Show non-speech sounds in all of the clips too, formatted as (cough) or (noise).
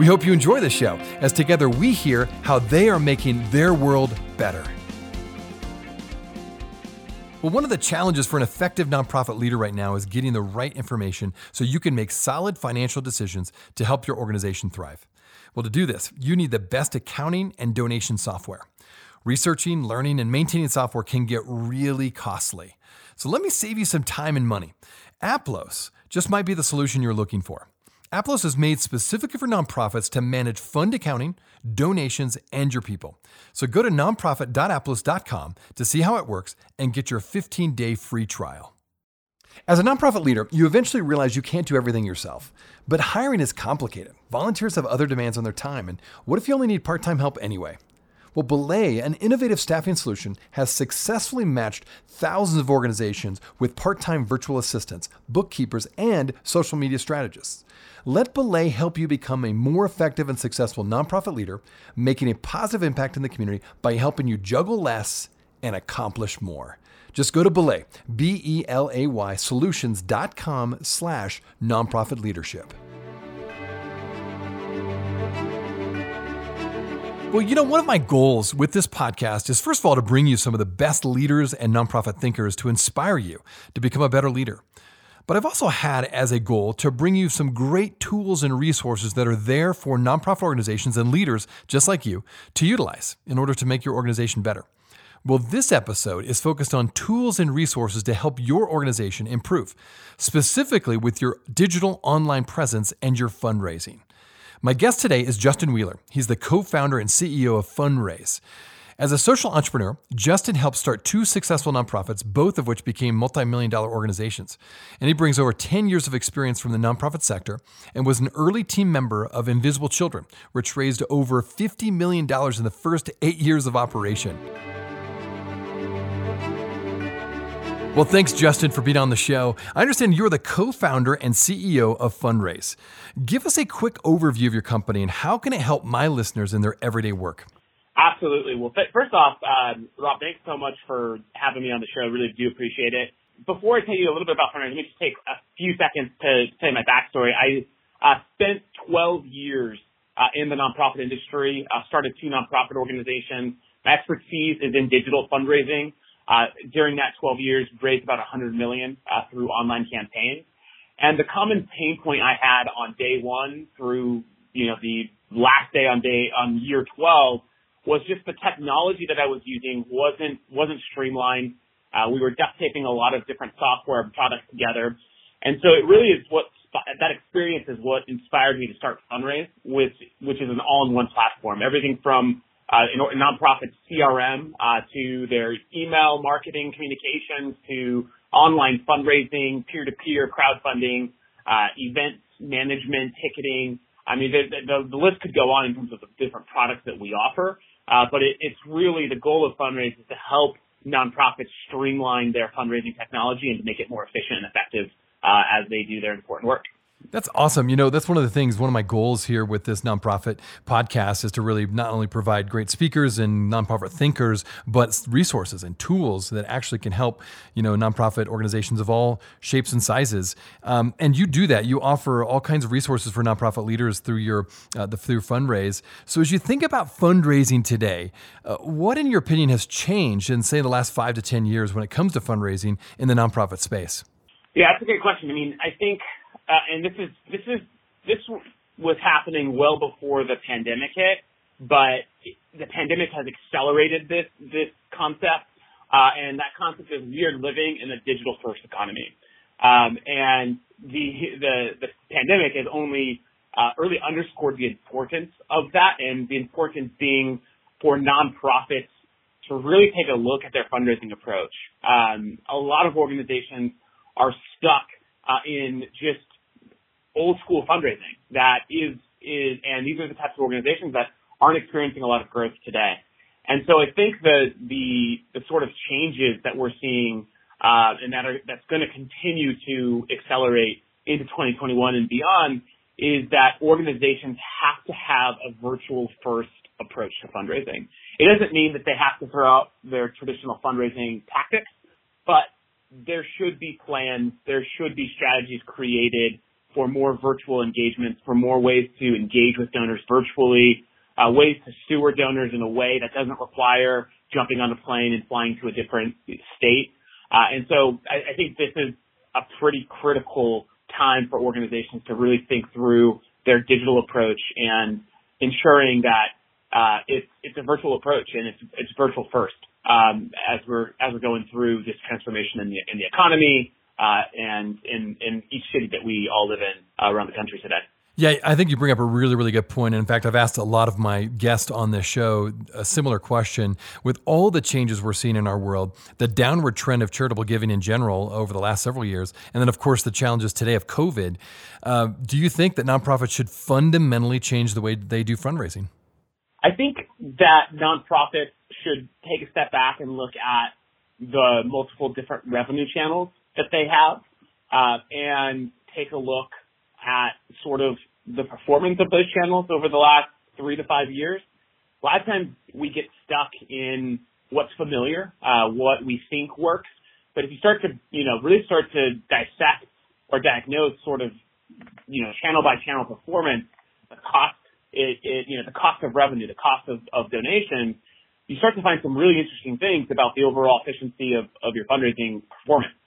We hope you enjoy the show as together we hear how they are making their world better. Well, one of the challenges for an effective nonprofit leader right now is getting the right information so you can make solid financial decisions to help your organization thrive. Well, to do this, you need the best accounting and donation software. Researching, learning, and maintaining software can get really costly. So let me save you some time and money. Aplos just might be the solution you're looking for. Aplos is made specifically for nonprofits to manage fund accounting, donations, and your people. So go to nonprofit.aplos.com to see how it works and get your 15 day free trial. As a nonprofit leader, you eventually realize you can't do everything yourself. But hiring is complicated. Volunteers have other demands on their time, and what if you only need part time help anyway? Well, Belay, an innovative staffing solution, has successfully matched thousands of organizations with part time virtual assistants, bookkeepers, and social media strategists. Let Belay help you become a more effective and successful nonprofit leader, making a positive impact in the community by helping you juggle less and accomplish more. Just go to Belay, B-E-L-A-Y, solutions.com slash nonprofit leadership. Well, you know, one of my goals with this podcast is, first of all, to bring you some of the best leaders and nonprofit thinkers to inspire you to become a better leader. But I've also had as a goal to bring you some great tools and resources that are there for nonprofit organizations and leaders just like you to utilize in order to make your organization better. Well, this episode is focused on tools and resources to help your organization improve, specifically with your digital online presence and your fundraising. My guest today is Justin Wheeler. He's the co founder and CEO of Funraise. As a social entrepreneur, Justin helped start two successful nonprofits, both of which became multi million dollar organizations. And he brings over 10 years of experience from the nonprofit sector and was an early team member of Invisible Children, which raised over $50 million in the first eight years of operation. Well, thanks, Justin, for being on the show. I understand you're the co founder and CEO of Funraise. Give us a quick overview of your company and how can it help my listeners in their everyday work? Absolutely. Well, first off, um, Rob, thanks so much for having me on the show. I really do appreciate it. Before I tell you a little bit about Funraise, let me just take a few seconds to tell you my backstory. I uh, spent 12 years uh, in the nonprofit industry, started two nonprofit organizations. My expertise is in digital fundraising. Uh, during that 12 years, raised about 100 million uh, through online campaigns. And the common pain point I had on day one through, you know, the last day on day on year 12 was just the technology that I was using wasn't wasn't streamlined. Uh, we were duct taping a lot of different software products together, and so it really is what that experience is what inspired me to start Funraise, which which is an all-in-one platform. Everything from uh, a nonprofit CRM uh, to their email marketing communications to online fundraising, peer-to-peer crowdfunding, uh, events management, ticketing. I mean, the, the, the, list could go on in terms of the different products that we offer. Uh, but it, it's really the goal of Funraise is to help nonprofits streamline their fundraising technology and to make it more efficient and effective uh, as they do their important work. That's awesome. You know, that's one of the things, one of my goals here with this nonprofit podcast is to really not only provide great speakers and nonprofit thinkers, but resources and tools that actually can help, you know, nonprofit organizations of all shapes and sizes. Um, and you do that. You offer all kinds of resources for nonprofit leaders through your uh, the through Funraise. So as you think about fundraising today, uh, what in your opinion has changed in say the last five to ten years when it comes to fundraising in the nonprofit space? Yeah, that's a great question. I mean, I think uh, and this is this is this was happening well before the pandemic hit, but the pandemic has accelerated this this concept, uh, and that concept is we are living in a digital first economy, um, and the the the pandemic has only uh, really underscored the importance of that, and the importance being for nonprofits to really take a look at their fundraising approach. Um, a lot of organizations are stuck uh, in just old school fundraising that is is, and these are the types of organizations that aren't experiencing a lot of growth today. And so I think the the, the sort of changes that we're seeing uh, and that are that's going to continue to accelerate into 2021 and beyond is that organizations have to have a virtual first approach to fundraising. It doesn't mean that they have to throw out their traditional fundraising tactics, but there should be plans, there should be strategies created for more virtual engagements, for more ways to engage with donors virtually, uh, ways to steward donors in a way that doesn't require jumping on a plane and flying to a different state. Uh, and so I, I think this is a pretty critical time for organizations to really think through their digital approach and ensuring that uh, it's it's a virtual approach and it's it's virtual first um, as we're as we're going through this transformation in the in the economy uh, and in in each city that we all live in uh, around the country today. Yeah, I think you bring up a really, really good point. And in fact, I've asked a lot of my guests on this show a similar question. With all the changes we're seeing in our world, the downward trend of charitable giving in general over the last several years, and then, of course, the challenges today of COVID, uh, do you think that nonprofits should fundamentally change the way they do fundraising? I think that nonprofits should take a step back and look at the multiple different revenue channels that they have uh, and take a look at sort of the performance of those channels over the last three to five years. A lot of times we get stuck in what's familiar, uh, what we think works. But if you start to, you know, really start to dissect or diagnose sort of, you know, channel by channel performance, the cost, it, it, you know, the cost of revenue, the cost of, of donations, you start to find some really interesting things about the overall efficiency of, of your fundraising performance.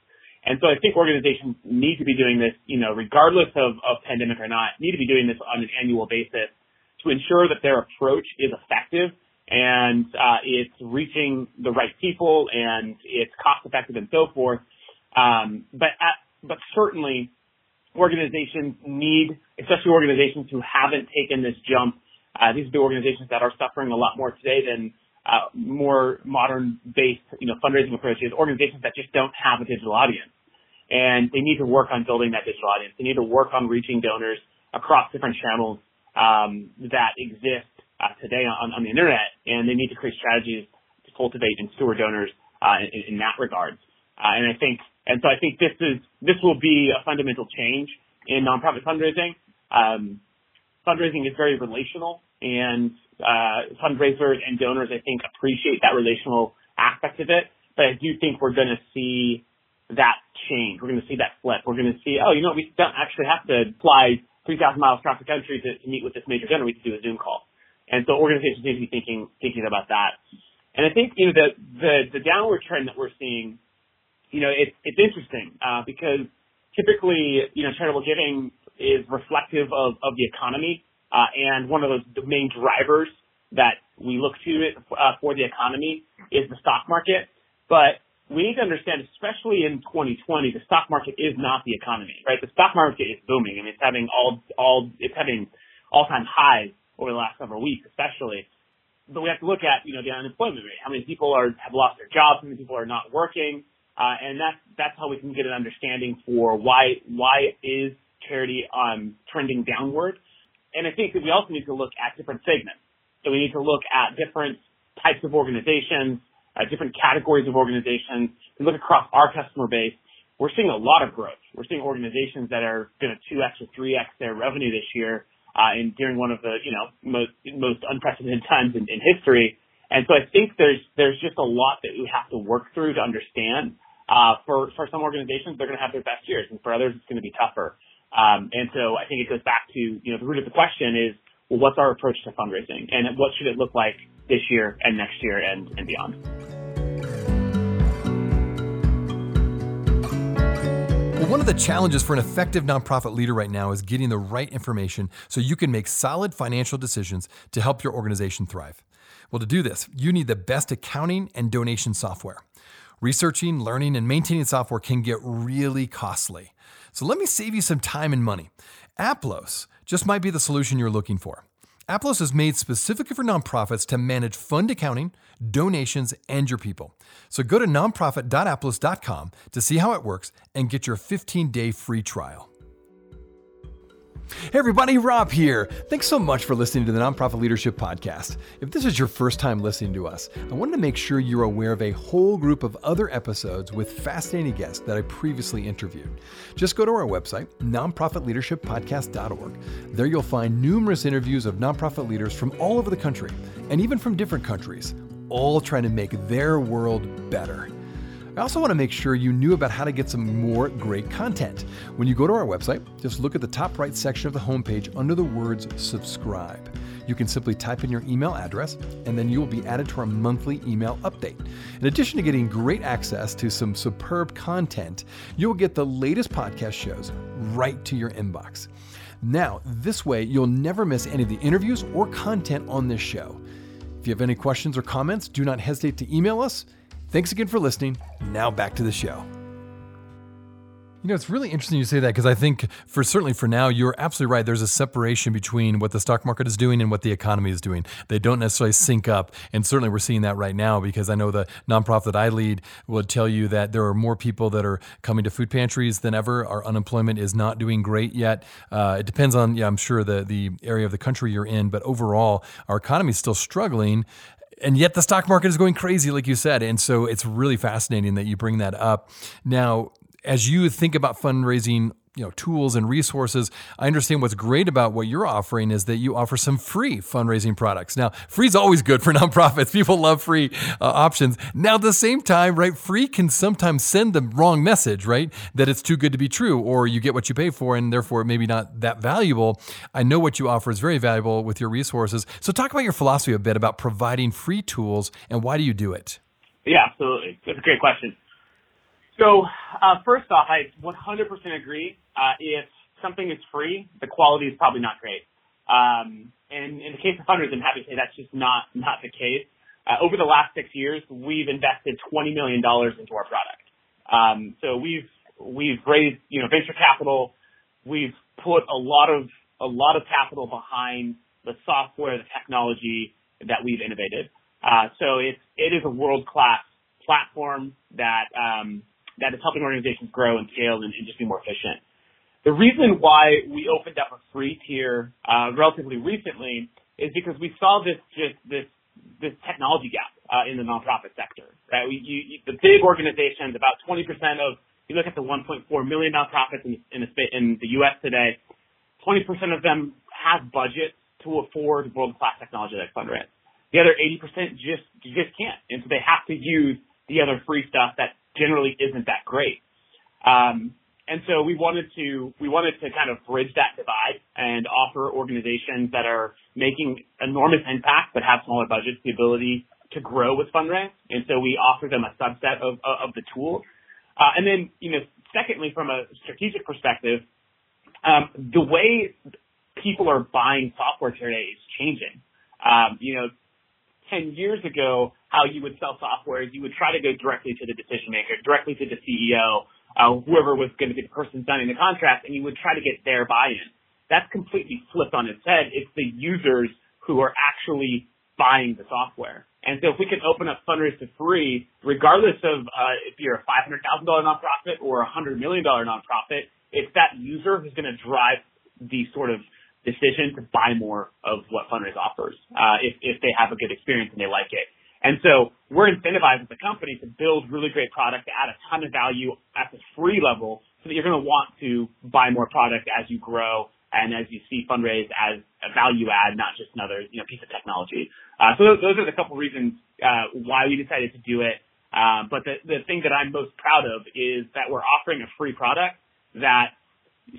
And so I think organizations need to be doing this, you know, regardless of, of pandemic or not, need to be doing this on an annual basis to ensure that their approach is effective and uh, it's reaching the right people and it's cost effective and so forth. Um, but at, but certainly organizations need, especially organizations who haven't taken this jump. Uh, these are the organizations that are suffering a lot more today than uh, more modern based, you know, fundraising approaches, organizations that just don't have a digital audience. And they need to work on building that digital audience. They need to work on reaching donors across different channels um, that exist uh, today on, on the internet, and they need to create strategies to cultivate and steward donors uh, in, in that regard. Uh, and I think, and so I think this is this will be a fundamental change in nonprofit fundraising. Um, fundraising is very relational, and uh, fundraisers and donors, I think, appreciate that relational aspect of it. But I do think we're going to see that change. We're going to see that flip. We're going to see, oh, you know, we don't actually have to fly 3,000 miles across the country to, to meet with this major donor. We can do a Zoom call. And so organizations need to be thinking thinking about that. And I think you know the the, the downward trend that we're seeing, you know, it's it's interesting uh, because typically you know charitable giving is reflective of of the economy uh, and one of those the main drivers that we look to it, uh, for the economy is the stock market. But we need to understand, especially in 2020, the stock market is not the economy, right? The stock market is booming. I mean, it's having all, all, it's having all-time highs over the last several weeks, especially. But we have to look at, you know, the unemployment rate. How many people are, have lost their jobs? How many people are not working? Uh, and that's, that's how we can get an understanding for why, why is charity, um, trending downward and I think that we also need to look at different segments. So we need to look at different types of organizations, uh, different categories of organizations, and look across our customer base. We're seeing a lot of growth. We're seeing organizations that are going to 2x or 3x their revenue this year, uh, and during one of the, you know, most, most unprecedented times in, in history. And so I think there's, there's just a lot that we have to work through to understand. Uh, for, for some organizations, they're going to have their best years, and for others, it's going to be tougher. Um, and so I think it goes back to, you know, the root of the question is, well, what's our approach to fundraising and what should it look like this year and next year and, and beyond? Well, one of the challenges for an effective nonprofit leader right now is getting the right information so you can make solid financial decisions to help your organization thrive. Well, to do this, you need the best accounting and donation software. Researching, learning, and maintaining software can get really costly. So let me save you some time and money. Aplos just might be the solution you're looking for. Aplos is made specifically for nonprofits to manage fund accounting, donations, and your people. So go to nonprofit.aplos.com to see how it works and get your 15 day free trial. Hey everybody, Rob here. Thanks so much for listening to the Nonprofit Leadership Podcast. If this is your first time listening to us, I wanted to make sure you're aware of a whole group of other episodes with fascinating guests that I previously interviewed. Just go to our website, nonprofitleadershippodcast.org. There you'll find numerous interviews of nonprofit leaders from all over the country and even from different countries, all trying to make their world better. I also want to make sure you knew about how to get some more great content. When you go to our website, just look at the top right section of the homepage under the words subscribe. You can simply type in your email address, and then you will be added to our monthly email update. In addition to getting great access to some superb content, you'll get the latest podcast shows right to your inbox. Now, this way, you'll never miss any of the interviews or content on this show. If you have any questions or comments, do not hesitate to email us Thanks again for listening. Now back to the show. You know, it's really interesting you say that because I think for certainly for now, you're absolutely right. There's a separation between what the stock market is doing and what the economy is doing. They don't necessarily sync up. And certainly we're seeing that right now because I know the nonprofit that I lead will tell you that there are more people that are coming to food pantries than ever. Our unemployment is not doing great yet. Uh, it depends on, yeah, I'm sure the, the area of the country you're in, but overall, our economy is still struggling and yet the stock market is going crazy, like you said. And so it's really fascinating that you bring that up. Now, as you think about fundraising you know tools and resources. I understand what's great about what you're offering is that you offer some free fundraising products. Now free is always good for (laughs) nonprofits. People love free uh, options. Now at the same time right free can sometimes send the wrong message right? That it's too good to be true or you get what you pay for and therefore maybe not that valuable. I know what you offer is very valuable with your resources. So talk about your philosophy a bit about providing free tools and why do you do it? Yeah absolutely. That's a great question so uh, first off, I 100% agree. Uh, if something is free, the quality is probably not great. Um, and in the case of funders, I'm happy to say that's just not not the case. Uh, over the last six years, we've invested $20 million into our product. Um, so we've we've raised you know venture capital. We've put a lot of a lot of capital behind the software, the technology that we've innovated. Uh, so it's it is a world class platform that um, that is helping organizations grow and scale and, and just be more efficient. The reason why we opened up a free tier uh, relatively recently is because we saw this just this this technology gap uh, in the nonprofit sector. Right, we, you, you, the big organizations, about 20% of you look at the 1.4 million nonprofits in, in, the, in the U.S. today, 20% of them have budget to afford world-class technology like Funraise. The other 80% just just can't, and so they have to use the other free stuff that generally isn't that great. Um, and so we wanted to we wanted to kind of bridge that divide and offer organizations that are making enormous impact but have smaller budgets the ability to grow with Funraise. And so we offer them a subset of of the tools. Uh, and then you know, secondly, from a strategic perspective, um, the way people are buying software today is changing. Um, you know, 10 years ago, how you would sell software is you would try to go directly to the decision maker, directly to the CEO, uh, whoever was going to be the person signing the contract, and you would try to get their buy-in. That's completely flipped on its head. It's the users who are actually buying the software. And so if we can open up Funraise to free, regardless of uh, if you're a $500,000 nonprofit or a $100 million nonprofit, it's that user who's going to drive the sort of decision to buy more of what Funraise offers uh, if, if they have a good experience and they like it. And so we're incentivized as a company to build really great product, to add a ton of value at the free level so that you're going to want to buy more product as you grow and as you see Funraise as a value add, not just another you know piece of technology. Uh, so those, those are the couple reasons uh, why we decided to do it. Uh, but the, the thing that I'm most proud of is that we're offering a free product that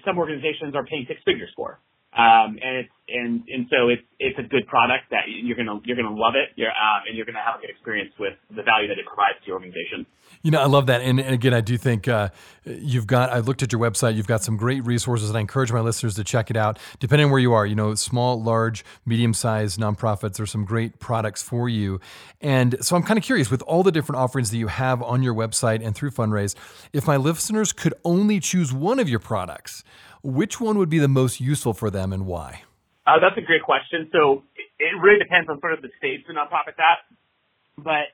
some organizations are paying six figures for. Um, and it's and and so it's it's a good product that you're gonna you're gonna love it. You're um, and you're gonna have a good experience with the value that it provides to your organization. You know, I love that, and, and again, I do think uh, you've got. I looked at your website. You've got some great resources, and I encourage my listeners to check it out. Depending on where you are, you know, small, large, medium-sized nonprofits. There's some great products for you, and so I'm kind of curious with all the different offerings that you have on your website and through Funraise. If my listeners could only choose one of your products which one would be the most useful for them and why? Uh, that's a great question. So it really depends on sort of the stage the nonprofit's at. That, but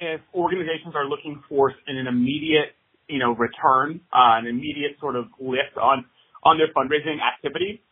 if organizations are looking for an immediate, you know, return, uh, an immediate sort of lift on on their fundraising activity,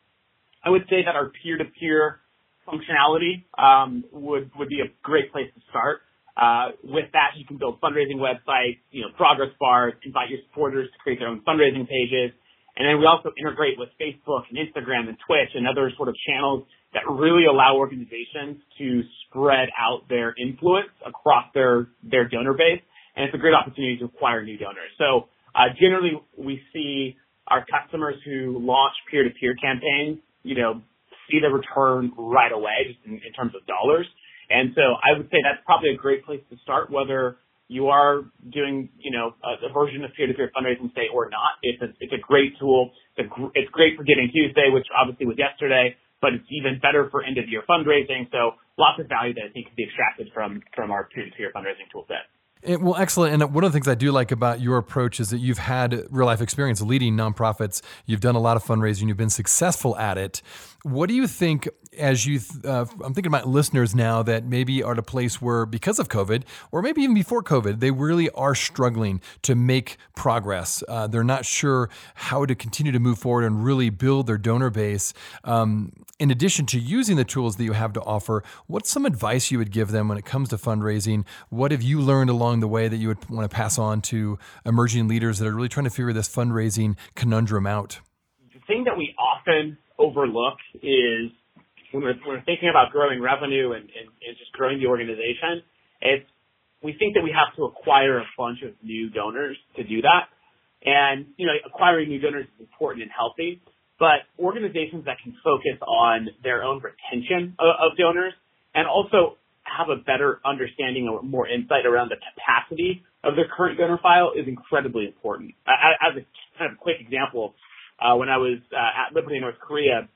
I would say that our peer-to-peer functionality um, would would be a great place to start. Uh, with that, you can build fundraising websites, you know, progress bars, invite your supporters to create their own fundraising pages. And then we also integrate with Facebook and Instagram and Twitch and other sort of channels that really allow organizations to spread out their influence across their, their donor base. And it's a great opportunity to acquire new donors. So, uh, generally we see our customers who launch peer-to-peer campaigns, you know, see the return right away just in, in terms of dollars. And so I would say that's probably a great place to start, whether you are doing, you know, a, a version of peer-to-peer fundraising today or not. It's a, it's a great tool. It's, a, it's great for Giving Tuesday, which obviously was yesterday, but it's even better for end-of-year fundraising. So lots of value that I think can be extracted from, from our peer-to-peer fundraising tool set. It, well, excellent. And one of the things I do like about your approach is that you've had real life experience leading nonprofits. You've done a lot of fundraising. You've been successful at it. What do you think as you, uh, I'm thinking about listeners now that maybe are at a place where because of COVID, or maybe even before COVID, they really are struggling to make progress. Uh, they're not sure how to continue to move forward and really build their donor base. Um, in addition to using the tools that you have to offer, what's some advice you would give them when it comes to fundraising? What have you learned along the way that you would want to pass on to emerging leaders that are really trying to figure this fundraising conundrum out? The thing that we often overlook is when we're, when we're thinking about growing revenue and, and, and just growing the organization, it's we think that we have to acquire a bunch of new donors to do that. And, you know, acquiring new donors is important and healthy, but organizations that can focus on their own retention of, of donors and also have a better understanding or more insight around the capacity of their current donor file is incredibly important. As a kind of quick example, uh, when I was uh, at Liberty North Korea,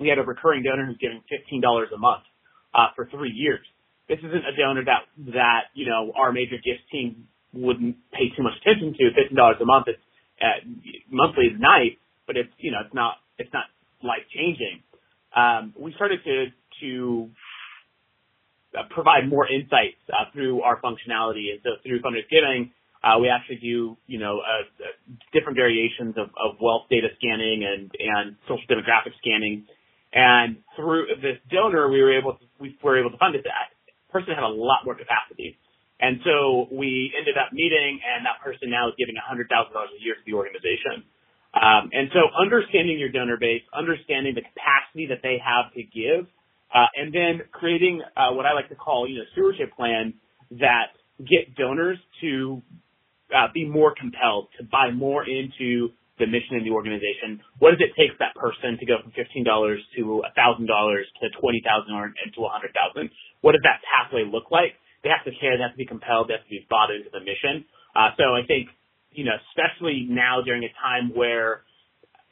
we had a recurring donor who's giving $15 a month uh, for three years. This isn't a donor that that you know our major gifts team wouldn't pay too much attention to. Fifteen dollars a month, it's uh, monthly is nice, but it's you know it's not it's not life changing. Um, we started to to provide more insights uh, through our functionality, and so through Funders Giving, uh, we actually do, you know, uh, uh, different variations of, of wealth data scanning and, and social demographic scanning and through this donor, we were able to, we were able to fund it. That person had a lot more capacity. And so we ended up meeting and that person now is giving $100,000 a year to the organization. Um, and so understanding your donor base, understanding the capacity that they have to give, uh, and then creating uh, what I like to call, you know, stewardship plans that get donors to uh, be more compelled to buy more into the mission in the organization. What does it take for that person to go from $15 to $1,000 to 20000 or and to 100000 What does that pathway look like? They have to care, they have to be compelled, they have to be bought into the mission. Uh, so I think, you know, especially now during a time where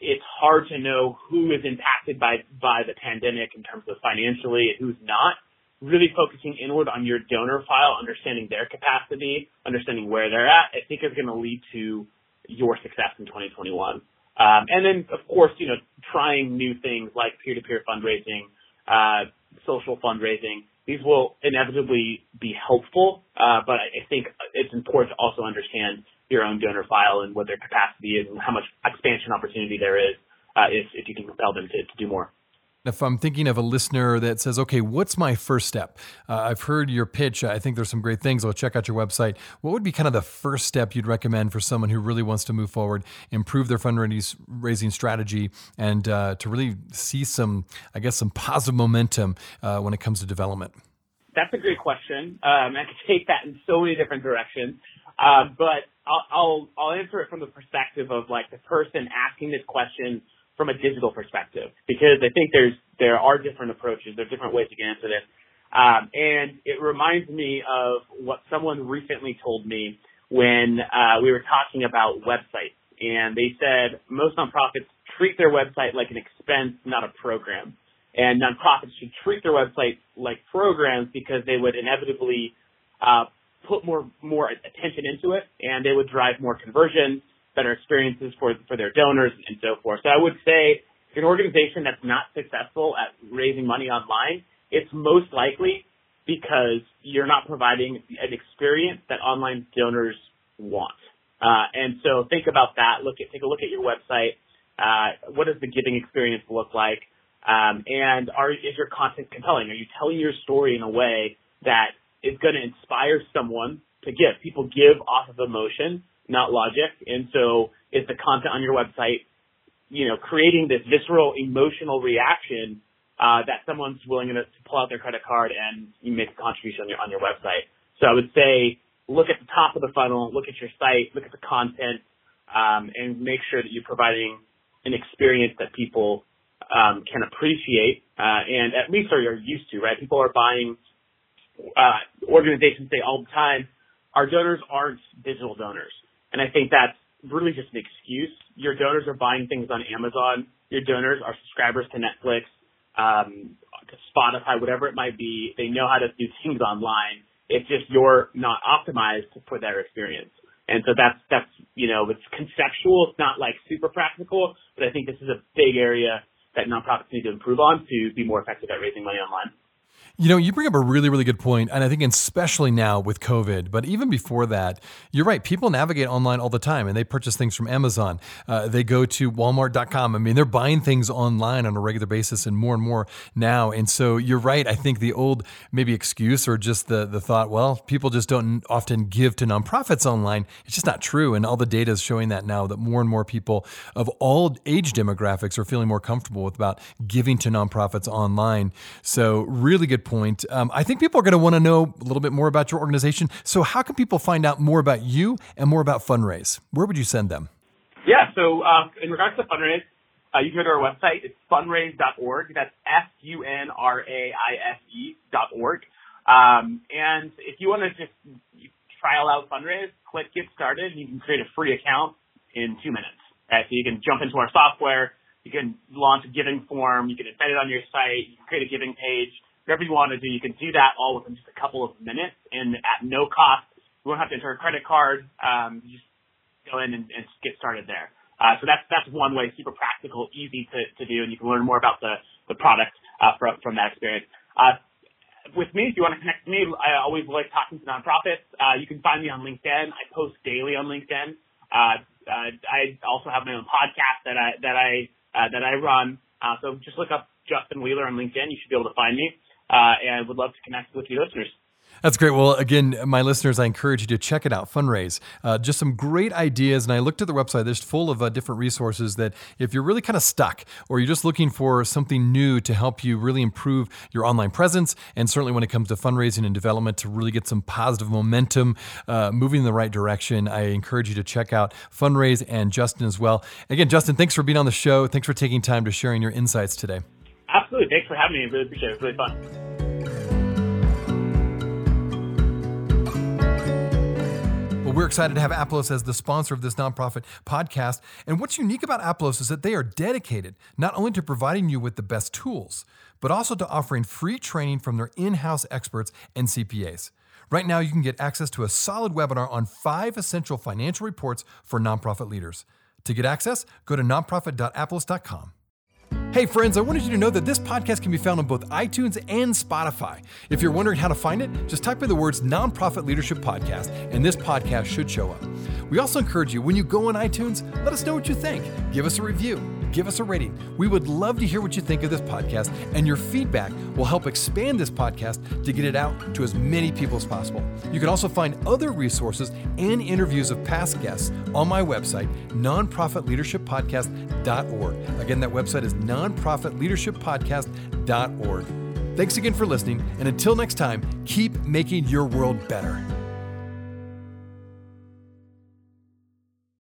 it's hard to know who is impacted by, by the pandemic in terms of financially and who's not, really focusing inward on your donor file, understanding their capacity, understanding where they're at, I think is going to lead to your success in 2021. Um, and then, of course, you know, trying new things like peer-to-peer fundraising, uh, social fundraising. These will inevitably be helpful, uh, but I think it's important to also understand your own donor file and what their capacity is and how much expansion opportunity there is uh, if, if you can compel them to, to do more. If I'm thinking of a listener that says, okay, what's my first step? Uh, I've heard your pitch. I think there's some great things. I'll check out your website. What would be kind of the first step you'd recommend for someone who really wants to move forward, improve their fundraising strategy, and uh, to really see some, I guess, some positive momentum uh, when it comes to development? That's a great question. Um, I could take that in so many different directions. Uh, but I'll, I'll, I'll answer it from the perspective of like the person asking this question from a digital perspective because I think there's there are different approaches. There are different ways you can answer this. Um, and it reminds me of what someone recently told me when uh, we were talking about websites. And they said most nonprofits treat their website like an expense, not a program. And nonprofits should treat their website like programs because they would inevitably uh, put more more attention into it, and they would drive more conversions better experiences for for their donors and so forth. So I would say an organization that's not successful at raising money online, it's most likely because you're not providing an experience that online donors want. Uh, and so think about that. Look at take a look at your website. Uh, what does the giving experience look like? Um, and are, is your content compelling? Are you telling your story in a way that is going to inspire someone to give? People give off of emotion, not logic. And so is the content on your website, you know, creating this visceral emotional reaction uh, that someone's willing to, pull out their credit card and you make a contribution on your on your website. So I would say look at the top of the funnel, look at your site, look at the content, um, and make sure that you're providing an experience that people um, can appreciate uh, and at least are used to. Right? People are buying. Uh, organizations say all the time, our donors aren't digital donors, and I think that's really just an excuse. Your donors are buying things on Amazon. Your donors are subscribers to Netflix um, to Spotify, whatever it might be. They know how to do things online. It's just you're not optimized for their experience. And so that's, that's, you know, it's conceptual. It's not like super practical, but I think this is a big area that nonprofits need to improve on to be more effective at raising money online. You know, you bring up a really, really good point, and I think especially now with COVID, but even before that, you're right. People navigate online all the time, and they purchase things from Amazon. Uh, they go to Walmart.com. I mean, they're buying things online on a regular basis, and more and more now. And so you're right. I think the old maybe excuse or just the the thought, well, people just don't often give to nonprofits online. It's just not true, and all the data is showing that now that more and more people of all age demographics are feeling more comfortable with about giving to nonprofits online. So really good point. Um, I think people are going to want to know a little bit more about your organization. So, how can people find out more about you and more about Funraise? Where would you send them? Yeah, so uh, in regards to Funraise, uh, you can go to our website. It's funraise.org. That's F U N R A I S E dot org. Um, and if you want to just trial out Funraise, click Get Started, and you can create a free account in two minutes. Right? So you can jump into our software, you can launch a giving form, you can embed it on your site, you can create a giving page, whatever you want to do, you can do that all within just a couple of minutes and at no cost. You won't have to enter a credit card. Um, you just go in and, and get started there. Uh, so that's that's one way, super practical, easy to, to do, and you can learn more about the the product uh, from from that experience. Uh, with me, if you want to connect with me, I always like talking to nonprofits. Uh, you can find me on LinkedIn. I post daily on LinkedIn. Uh, uh, I also have my own podcast that I that I uh, that I run. Uh, so just look up Justin Wheeler on LinkedIn. You should be able to find me uh, and I would love to connect with you listeners. That's great. Well, again, my listeners, I encourage you to check it out. Funraise, uh, just some great ideas. And I looked at the website; there's full of uh, different resources that, if you're really kind of stuck, or you're just looking for something new to help you really improve your online presence, and certainly when it comes to fundraising and development, to really get some positive momentum, uh, moving in the right direction, I encourage you to check out Funraise and Justin as well. Again, Justin, thanks for being on the show. Thanks for taking time to sharing your insights today. Absolutely. Thanks for having me. I really appreciate it. It's really fun. Well, we're excited to have Aplos as the sponsor of this nonprofit podcast. And what's unique about Aplos is that they are dedicated not only to providing you with the best tools, but also to offering free training from their in house experts and CPAs. Right now, you can get access to a solid webinar on five essential financial reports for nonprofit leaders. To get access, go to nonprofit.aplos.com. Hey, friends, I wanted you to know that this podcast can be found on both iTunes and Spotify. If you're wondering how to find it, just type in the words Nonprofit Leadership Podcast, and this podcast should show up. We also encourage you, when you go on iTunes, let us know what you think. Give us a review, give us a rating. We would love to hear what you think of this podcast, and your feedback will help expand this podcast to get it out to as many people as possible. You can also find other resources and interviews of past guests on my website, nonprofitleadershippodcast.org. Again, that website is nonprofitleadershippodcast.org. Thanks again for listening, and until next time, keep making your world better.